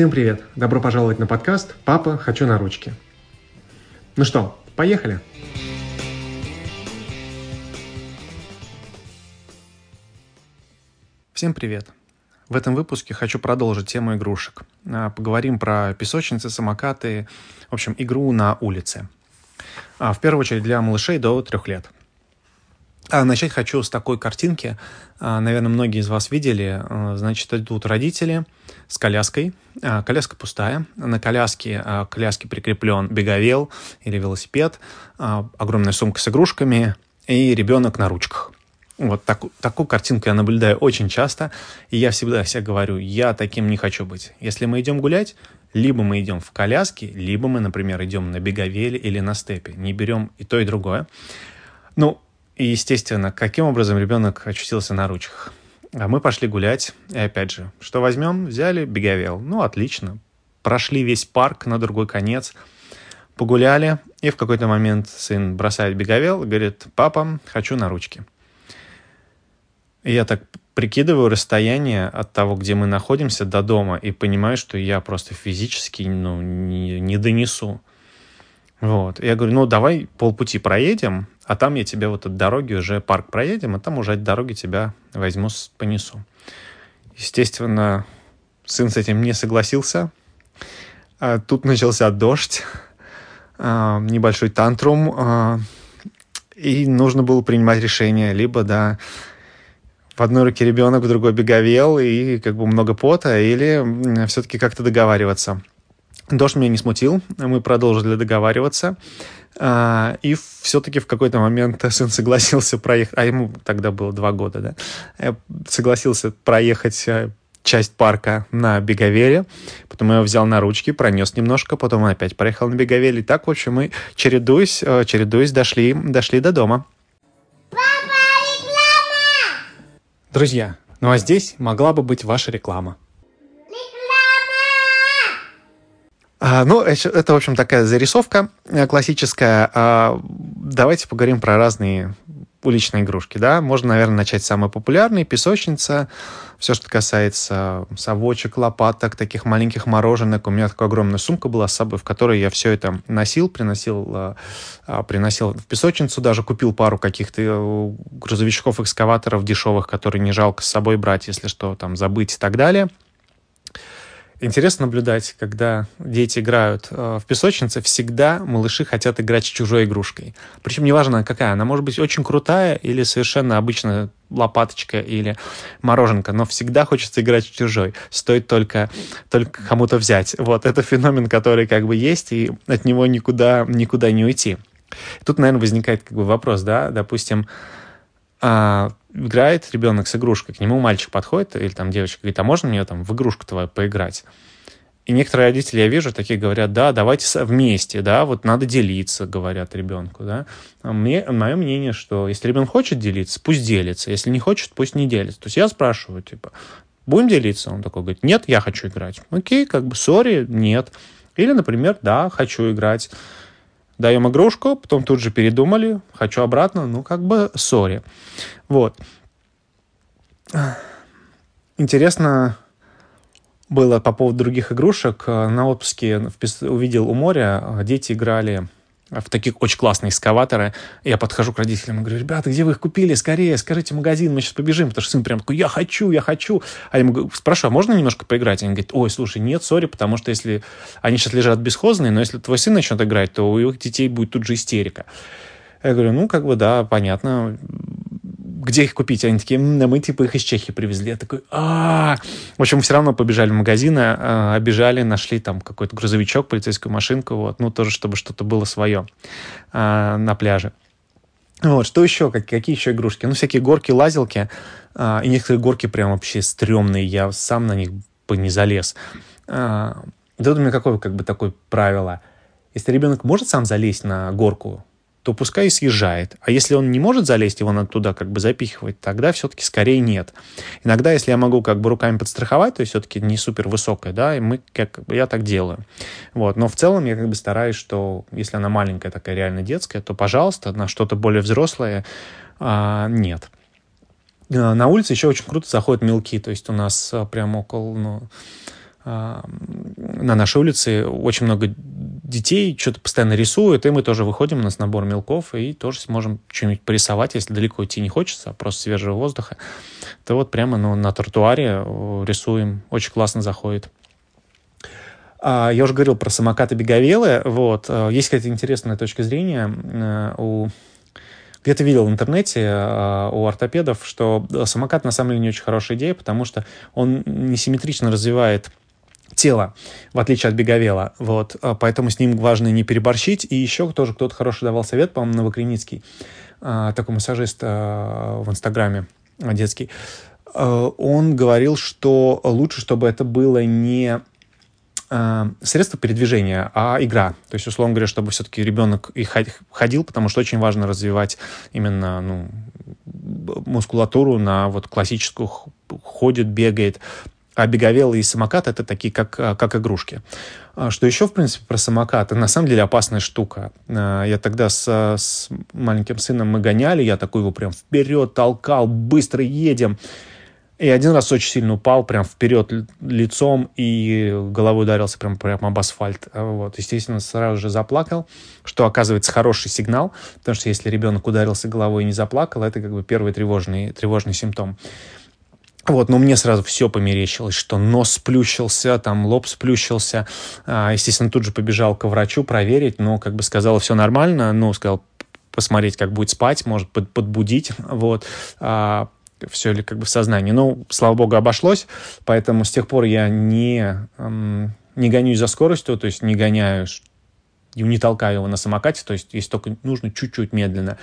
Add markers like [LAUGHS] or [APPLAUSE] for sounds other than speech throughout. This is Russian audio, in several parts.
Всем привет! Добро пожаловать на подкаст «Папа, хочу на ручки». Ну что, поехали? Всем привет! В этом выпуске хочу продолжить тему игрушек. А, поговорим про песочницы, самокаты, в общем, игру на улице. А, в первую очередь для малышей до трех лет – а начать хочу с такой картинки. А, наверное, многие из вас видели. А, значит, идут родители с коляской. А, коляска пустая. На коляске, коляске прикреплен беговел или велосипед, огромная сумка с игрушками и ребенок на ручках. Вот так, такую картинку я наблюдаю очень часто, и я всегда себе говорю, я таким не хочу быть. Если мы идем гулять, либо мы идем в коляске, либо мы, например, идем на беговеле или на степе. Не берем и то, и другое. Ну, и, естественно, каким образом ребенок очутился на ручках? А мы пошли гулять, и опять же, что возьмем? Взяли беговел. Ну, отлично. Прошли весь парк на другой конец, погуляли, и в какой-то момент сын бросает беговел и говорит, папа, хочу на ручки. И я так прикидываю расстояние от того, где мы находимся, до дома, и понимаю, что я просто физически ну, не, не донесу. Вот. Я говорю, ну давай полпути проедем, а там я тебе вот от дороги уже парк проедем, а там уже от дороги тебя возьму, понесу. Естественно, сын с этим не согласился. А тут начался дождь, а, небольшой тантрум, а, и нужно было принимать решение. Либо, да, в одной руке ребенок, в другой беговел, и как бы много пота, или все-таки как-то договариваться. Дождь меня не смутил, мы продолжили договариваться. А, и все-таки в какой-то момент [LAUGHS] сын согласился проехать, а ему тогда было два года, да, э, согласился проехать э, часть парка на беговеле, потом я его взял на ручки, пронес немножко, потом он опять проехал на беговеле. И так, в общем, мы, чередуясь, э, чередуясь, дошли, дошли до дома. Папа, реклама! Друзья, ну а здесь могла бы быть ваша реклама. А, ну, это, в общем, такая зарисовка э, классическая. А, давайте поговорим про разные уличные игрушки, да. Можно, наверное, начать с самой популярной. Песочница, все, что касается совочек, лопаток, таких маленьких мороженок. У меня такая огромная сумка была с собой, в которой я все это носил, приносил, а, приносил в песочницу, даже купил пару каких-то э, грузовичков-экскаваторов дешевых, которые не жалко с собой брать, если что, там, забыть и так далее – Интересно наблюдать, когда дети играют э, в песочнице, всегда малыши хотят играть с чужой игрушкой. Причем неважно какая, она может быть очень крутая или совершенно обычная лопаточка или мороженка, но всегда хочется играть с чужой. Стоит только, только кому-то взять. Вот, это феномен, который как бы есть, и от него никуда, никуда не уйти. Тут, наверное, возникает как бы вопрос, да, допустим, а, играет ребенок с игрушкой, к нему мальчик подходит, или там девочка говорит, а можно мне там в игрушку твою поиграть? И некоторые родители, я вижу, такие говорят, да, давайте вместе, да, вот надо делиться, говорят ребенку, да. А мне, мое мнение, что если ребенок хочет делиться, пусть делится, если не хочет, пусть не делится. То есть я спрашиваю, типа, будем делиться? Он такой говорит, нет, я хочу играть. Окей, как бы, сори, нет. Или, например, да, хочу играть даем игрушку, потом тут же передумали, хочу обратно, ну, как бы, сори. Вот. Интересно было по поводу других игрушек. На отпуске увидел у моря, дети играли в таких очень классные экскаваторы. Я подхожу к родителям и говорю, ребята, где вы их купили? Скорее, скажите магазин, мы сейчас побежим. Потому что сын прям такой, я хочу, я хочу. А я ему спрашиваю, а можно немножко поиграть? Они говорят, ой, слушай, нет, сори, потому что если они сейчас лежат бесхозные, но если твой сын начнет играть, то у их детей будет тут же истерика. Я говорю, ну, как бы, да, понятно где их купить? Они такие, мы типа их из Чехии привезли. Я такой, а В общем, все равно побежали в магазин, а, обижали, нашли там какой-то грузовичок, полицейскую машинку, вот, ну, тоже, чтобы что-то было свое а, на пляже. Вот, что еще? Как, какие еще игрушки? Ну, всякие горки, лазилки. А, и некоторые горки прям вообще стрёмные. Я сам на них бы не залез. А, тут у меня какое как бы такое правило. Если ребенок может сам залезть на горку, то пускай и съезжает. А если он не может залезть, его надо туда как бы запихивать, тогда все-таки скорее нет. Иногда, если я могу как бы руками подстраховать, то все-таки не супер высокая, да, и мы, как бы, я так делаю. Вот. Но в целом я как бы стараюсь, что если она маленькая, такая реально детская, то, пожалуйста, на что-то более взрослое а, нет. А, на улице еще очень круто заходят мелки, то есть у нас а, прям около, ну, на нашей улице очень много детей что-то постоянно рисуют, и мы тоже выходим, у нас набор мелков, и тоже сможем что-нибудь порисовать, если далеко идти не хочется, а просто свежего воздуха, то вот прямо ну, на тротуаре рисуем, очень классно заходит. А, я уже говорил про самокаты-беговелы, вот, есть какая-то интересная точка зрения э, у где-то видел в интернете э, у ортопедов, что самокат на самом деле не очень хорошая идея, потому что он несимметрично развивает тело, в отличие от беговела. Вот, а, поэтому с ним важно не переборщить. И еще тоже кто-то хороший давал совет, по-моему, Новокреницкий, а, такой массажист а, в Инстаграме детский. Он говорил, что лучше, чтобы это было не средство передвижения, а игра. То есть, условно говоря, чтобы все-таки ребенок и ходил, потому что очень важно развивать именно ну, мускулатуру на вот классическую ходит, бегает, а беговелы и самокат это такие, как, а, как игрушки. А что еще, в принципе, про самокаты? На самом деле опасная штука. А, я тогда с, с маленьким сыном мы гоняли, я такой его прям вперед толкал, быстро едем. И один раз очень сильно упал, прям вперед лицом и головой ударился прям, прям об асфальт. Вот. Естественно, сразу же заплакал, что оказывается хороший сигнал, потому что если ребенок ударился головой и не заплакал, это как бы первый тревожный, тревожный симптом. Вот, но мне сразу все померещилось, что нос сплющился, там лоб сплющился. А, естественно, тут же побежал к врачу проверить, но как бы сказал, все нормально, ну, сказал, посмотреть, как будет спать, может под, подбудить, [LAUGHS] вот, а, все ли как бы в сознании. Ну, слава богу, обошлось, поэтому с тех пор я не, эм, не гонюсь за скоростью, то есть не гоняю не толкаю его на самокате, то есть если только нужно чуть-чуть медленно.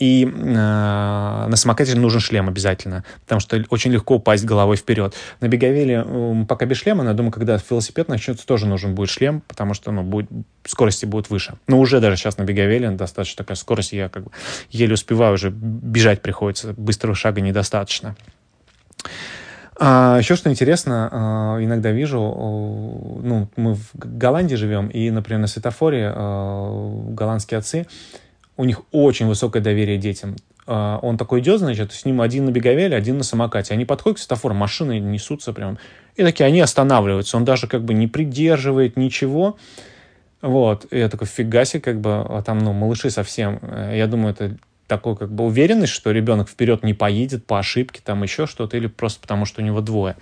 И э, на самокате нужен шлем обязательно, потому что очень легко упасть головой вперед. На беговеле э, пока без шлема, но я думаю, когда велосипед начнется, тоже нужен будет шлем, потому что ну, будет, скорости будут выше. Но уже даже сейчас на беговеле достаточно такая скорость, я как бы еле успеваю, уже бежать приходится, быстрого шага недостаточно. А, еще что интересно, а, иногда вижу, ну, мы в Голландии живем, и, например, на светофоре а, голландские отцы у них очень высокое доверие детям. А, он такой идет, значит, с ним один на беговеле, один на самокате. Они подходят к светофору, машины несутся прям. И такие, они останавливаются. Он даже как бы не придерживает ничего. Вот. И я такой, фига себе, как бы, а там, ну, малыши совсем. Я думаю, это такой как бы уверенность, что ребенок вперед не поедет по ошибке, там еще что-то, или просто потому, что у него двое.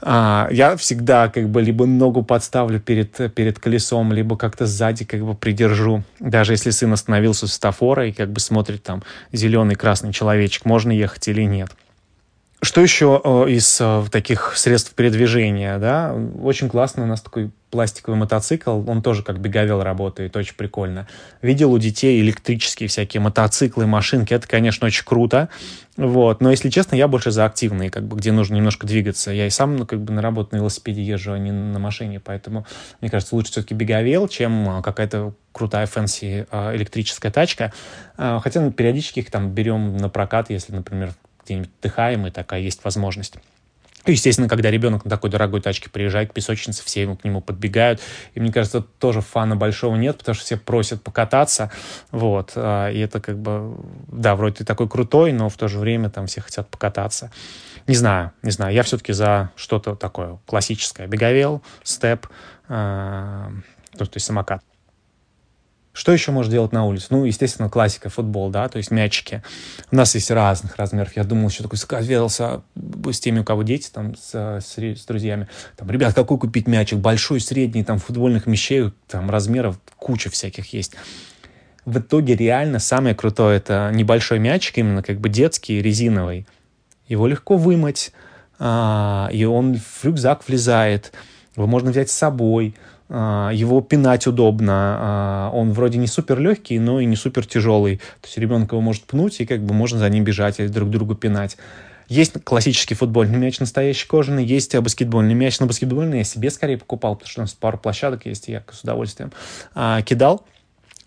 А, я всегда как бы либо ногу подставлю перед, перед колесом, либо как-то сзади как бы придержу. Даже если сын остановился у светофора и как бы смотрит там зеленый, красный человечек, можно ехать или нет. Что еще э, из э, таких средств передвижения? Да? Очень классно у нас такой пластиковый мотоцикл, он тоже как беговел работает, очень прикольно. Видел у детей электрические всякие мотоциклы, машинки, это, конечно, очень круто, вот, но, если честно, я больше за активные, как бы, где нужно немножко двигаться. Я и сам, ну, как бы, на работу на велосипеде езжу, а не на машине, поэтому, мне кажется, лучше все-таки беговел, чем а, какая-то крутая fancy а, электрическая тачка. Хотя ну, периодически их там берем на прокат, если, например, где-нибудь отдыхаем, и такая есть возможность. Ну, естественно, когда ребенок на такой дорогой тачке приезжает к песочнице, все ему к нему подбегают. И мне кажется, тоже фана большого нет, потому что все просят покататься. Вот. А, и это как бы, да, вроде ты такой крутой, но в то же время там все хотят покататься. Не знаю, не знаю. Я все-таки за что-то такое классическое. Беговел, степ, э, то есть самокат. Что еще можно делать на улице? Ну, естественно, классика, футбол, да, то есть мячики. У нас есть разных размеров. Я думал, еще такой советовался с теми, у кого дети, там, с, с, с друзьями. Там, ребят, какой купить мячик? Большой, средний, там, футбольных мячей, там, размеров куча всяких есть. В итоге реально самое крутое это небольшой мячик, именно как бы детский, резиновый. Его легко вымыть, а, и он в рюкзак влезает. Его можно взять с собой его пинать удобно, а, он вроде не супер легкий, но и не супер тяжелый. То есть ребенок его может пнуть, и как бы можно за ним бежать или друг другу пинать. Есть классический футбольный мяч настоящий кожаный, есть баскетбольный мяч. Но баскетбольный я себе скорее покупал, потому что у нас пару площадок есть, и я с удовольствием а, кидал.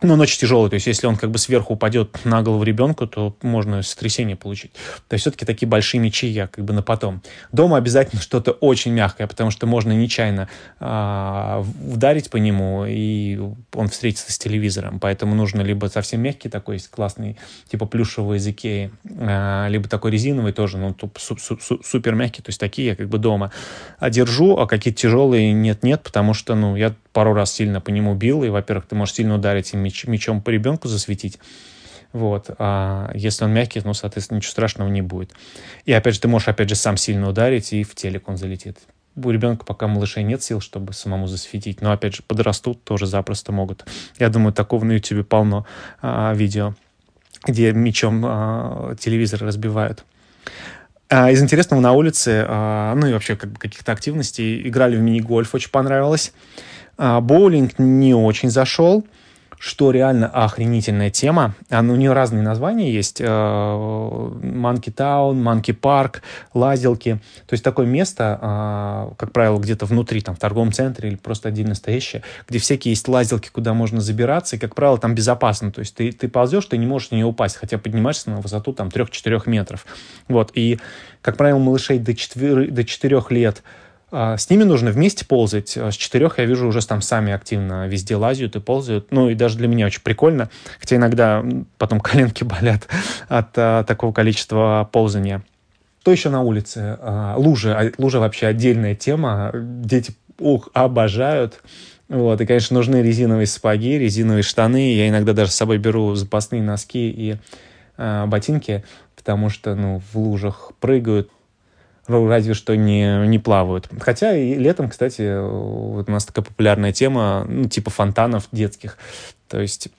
Но он очень тяжелый, то есть если он как бы сверху упадет на голову ребенку, то можно сотрясение получить. То есть все-таки такие большие мечи я как бы на потом. Дома обязательно что-то очень мягкое, потому что можно нечаянно э, ударить по нему, и он встретится с телевизором. Поэтому нужно либо совсем мягкий такой, есть классный, типа плюшевый из Икеи, э, либо такой резиновый тоже, ну, су су супер мягкий, то есть такие я как бы дома держу, а какие-то тяжелые нет-нет, потому что, ну, я пару раз сильно по нему бил, и, во-первых, ты можешь сильно ударить и меч, мечом по ребенку засветить, вот. А если он мягкий, ну, соответственно, ничего страшного не будет. И опять же, ты можешь, опять же, сам сильно ударить, и в телек он залетит. У ребенка пока малышей нет сил, чтобы самому засветить. Но, опять же, подрастут, тоже запросто могут. Я думаю, такого на YouTube полно а, видео, где мечом а, телевизор разбивают. А, из интересного на улице, а, ну и вообще как бы каких-то активностей, играли в мини-гольф, очень понравилось. А, боулинг не очень зашел, что реально охренительная тема. Она, у нее разные названия есть. Манки Таун, Манки Парк, лазилки. То есть такое место, а, как правило, где-то внутри, там, в торговом центре или просто отдельно стоящее, где всякие есть лазилки, куда можно забираться, и, как правило, там безопасно. То есть ты, ты ползешь, ты не можешь на нее упасть, хотя поднимаешься на высоту там 3-4 метров. Вот. И, как правило, малышей до 4, до 4 лет – с ними нужно вместе ползать. А с четырех я вижу уже там сами активно везде лазят и ползают. Ну и даже для меня очень прикольно. Хотя иногда потом [LAUGHS] коленки болят от а, такого количества ползания. Что еще на улице? А, лужи. Лужа вообще отдельная тема. Дети ух, обожают. Вот, и, конечно, нужны резиновые сапоги, резиновые штаны. Я иногда даже с собой беру запасные носки и э, ботинки, потому что, ну, в лужах прыгают, разве что не, не плавают. Хотя и летом, кстати, вот у нас такая популярная тема, ну, типа фонтанов детских. То есть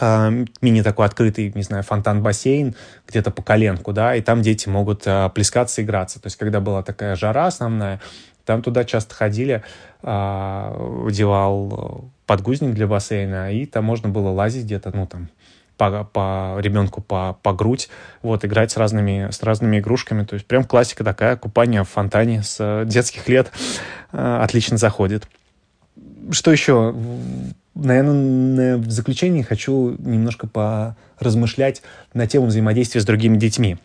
э, мини такой открытый, не знаю, фонтан-бассейн где-то по коленку, да, и там дети могут э, плескаться, играться. То есть когда была такая жара основная, там туда часто ходили, э, одевал подгузник для бассейна, и там можно было лазить где-то, ну, там, по, по ребенку по, по грудь, вот, играть с разными, с разными игрушками. То есть прям классика такая, купание в фонтане с э, детских лет э, отлично заходит. Что еще? Наверное, в заключении хочу немножко поразмышлять на тему взаимодействия с другими детьми.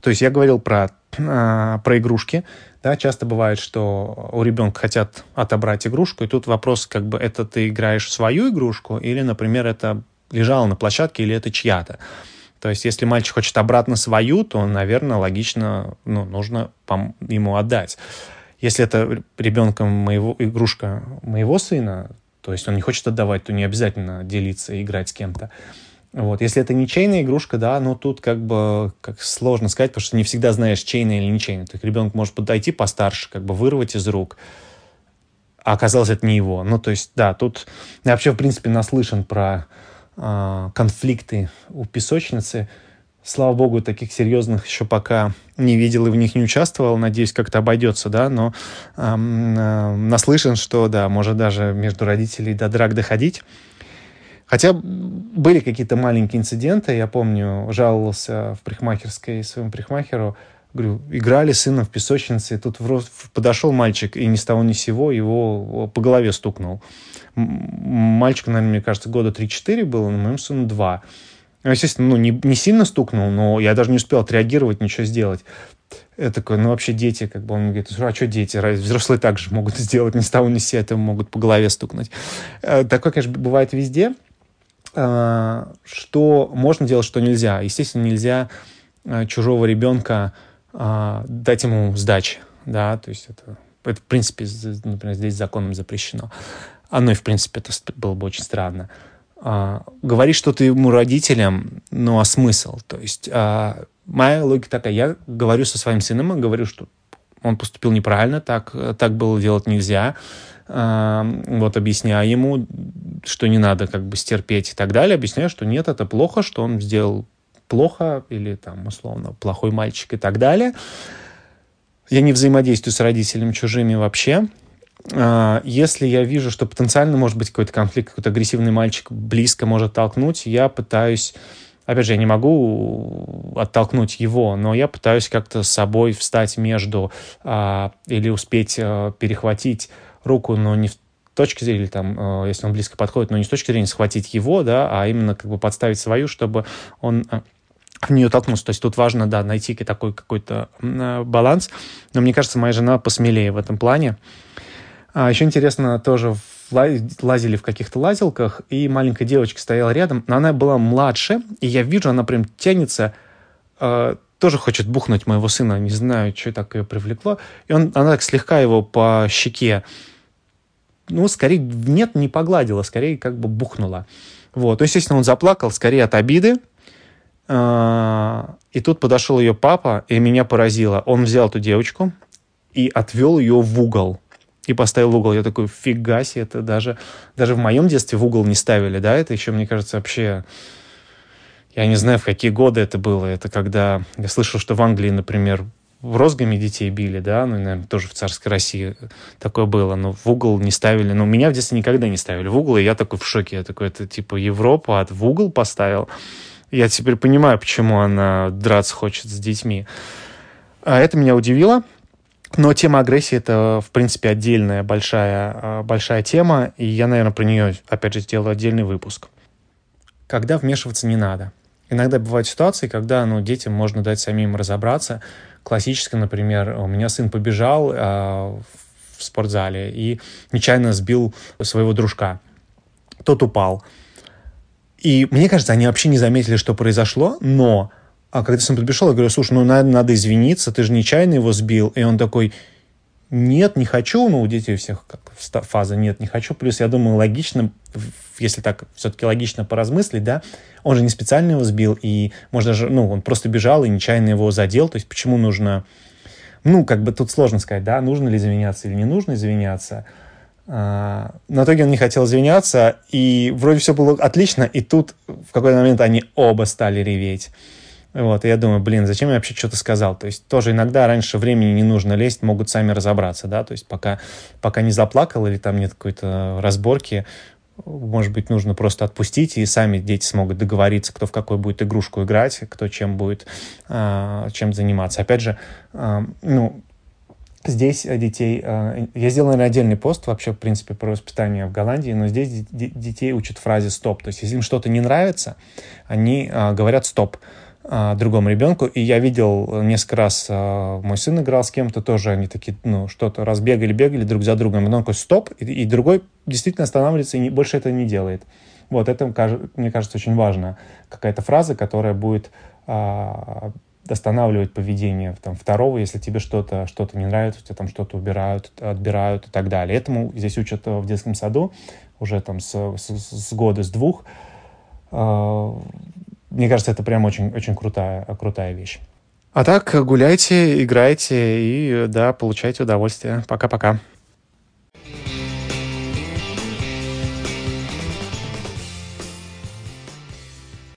То есть я говорил про, э, про игрушки. Да, часто бывает, что у ребенка хотят отобрать игрушку, и тут вопрос, как бы, это ты играешь в свою игрушку, или, например, это лежала на площадке или это чья-то. То есть, если мальчик хочет обратно свою, то, наверное, логично, ну, нужно ему отдать. Если это ребенка моего, игрушка моего сына, то есть он не хочет отдавать, то не обязательно делиться и играть с кем-то. Вот. Если это не чейная игрушка, да, ну тут как бы как сложно сказать, потому что не всегда знаешь, чейная или не чейная. То есть ребенок может подойти постарше, как бы вырвать из рук, а оказалось это не его. Ну, то есть, да, тут я вообще, в принципе, наслышан про конфликты у песочницы. Слава богу, таких серьезных еще пока не видел и в них не участвовал. Надеюсь, как-то обойдется, да, но эм, э, наслышан, что, да, может даже между родителей до драк доходить. Хотя были какие-то маленькие инциденты. Я помню, жаловался в парикмахерской своему парикмахеру, говорю, играли сына в песочнице, и тут подошел мальчик, и ни с того ни с сего его по голове стукнул. Мальчику, наверное, мне кажется, года 3-4 было, но моему сыну 2. Ну, естественно, ну, не, не сильно стукнул, но я даже не успел отреагировать, ничего сделать. Я такой, ну, вообще дети, как бы, он говорит, а что дети, взрослые также могут сделать, ни с того ни с сего, могут по голове стукнуть. Э, такое, конечно, бывает везде, э, что можно делать, что нельзя. Естественно, нельзя э, чужого ребенка дать ему сдачи, да, то есть это, это в принципе, например, здесь законом запрещено. Оно и, в принципе, это было бы очень странно. А, говорить что-то ему родителям, ну, а смысл? То есть а, моя логика такая, я говорю со своим сыном и говорю, что он поступил неправильно, так, так было делать нельзя, а, вот объясняю ему, что не надо как бы стерпеть и так далее, объясняю, что нет, это плохо, что он сделал плохо или там условно плохой мальчик и так далее. Я не взаимодействую с родителями чужими вообще, а, если я вижу, что потенциально может быть какой-то конфликт, какой-то агрессивный мальчик близко может толкнуть, я пытаюсь опять же, я не могу оттолкнуть его, но я пытаюсь как-то с собой встать между а, или успеть а, перехватить руку, но не в точки зрения, там, э, если он близко подходит, но не с точки зрения схватить его, да, а именно как бы подставить свою, чтобы он э, в нее толкнулся. То есть тут важно, да, найти такой какой-то э, баланс. Но мне кажется, моя жена посмелее в этом плане. А еще интересно, тоже лазили в каких-то лазилках, и маленькая девочка стояла рядом, но она была младше, и я вижу, она прям тянется, э, тоже хочет бухнуть моего сына, не знаю, что так ее привлекло, и он, она так слегка его по щеке, ну, скорее, нет, не погладила, скорее как бы бухнула. Вот, то, естественно, он заплакал, скорее от обиды, и тут подошел ее папа, и меня поразило. Он взял эту девочку и отвел ее в угол и поставил в угол. Я такой, фига себе, это даже, даже в моем детстве в угол не ставили, да, это еще, мне кажется, вообще... Я не знаю, в какие годы это было. Это когда я слышал, что в Англии, например, в розгами детей били, да, ну, наверное, тоже в царской России такое было, но в угол не ставили. Но меня в детстве никогда не ставили в угол, и я такой в шоке. Я такой, это типа Европа, а в угол поставил. Я теперь понимаю, почему она драться хочет с детьми. А это меня удивило. Но тема агрессии это, в принципе, отдельная большая, а, большая тема, и я, наверное, про нее, опять же, сделаю отдельный выпуск. Когда вмешиваться не надо. Иногда бывают ситуации, когда ну, детям можно дать самим разобраться. Классическое, например, у меня сын побежал э, в спортзале и нечаянно сбил своего дружка. Тот упал. И мне кажется, они вообще не заметили, что произошло, но а когда сын подбежал, я говорю, слушай, ну надо, надо извиниться, ты же нечаянно его сбил. И он такой, нет, не хочу, ну, у детей у всех как фаза нет, не хочу. Плюс, я думаю, логично, если так все-таки логично поразмыслить, да, он же не специально его сбил, и, может, даже, ну, он просто бежал и нечаянно его задел, то есть почему нужно, ну, как бы тут сложно сказать, да, нужно ли извиняться или не нужно извиняться. А, на итоге он не хотел извиняться, и вроде все было отлично, и тут в какой-то момент они оба стали реветь. Вот, и я думаю, блин, зачем я вообще что-то сказал? То есть тоже иногда раньше времени не нужно лезть, могут сами разобраться, да, то есть пока, пока не заплакал или там нет какой-то разборки, может быть, нужно просто отпустить, и сами дети смогут договориться, кто в какую будет игрушку играть, кто чем будет, э, чем заниматься. Опять же, э, ну, здесь детей... Э, я сделал, наверное, отдельный пост вообще, в принципе, про воспитание в Голландии, но здесь детей учат фразе «стоп». То есть, если им что-то не нравится, они э, говорят «стоп». Другому ребенку. И я видел несколько раз, мой сын играл с кем-то, тоже они такие, ну, что-то разбегали, бегали друг за другом. Потом такой стоп, и, и другой действительно останавливается и больше это не делает. Вот это, мне кажется, очень важно. Какая-то фраза, которая будет останавливать поведение там, второго, если тебе что-то что не нравится, у тебя там что-то убирают, отбирают и так далее. Этому здесь учат в детском саду уже там с, с, с года, с двух. А, мне кажется, это прям очень, очень крутая, крутая вещь. А так, гуляйте, играйте и, да, получайте удовольствие. Пока-пока.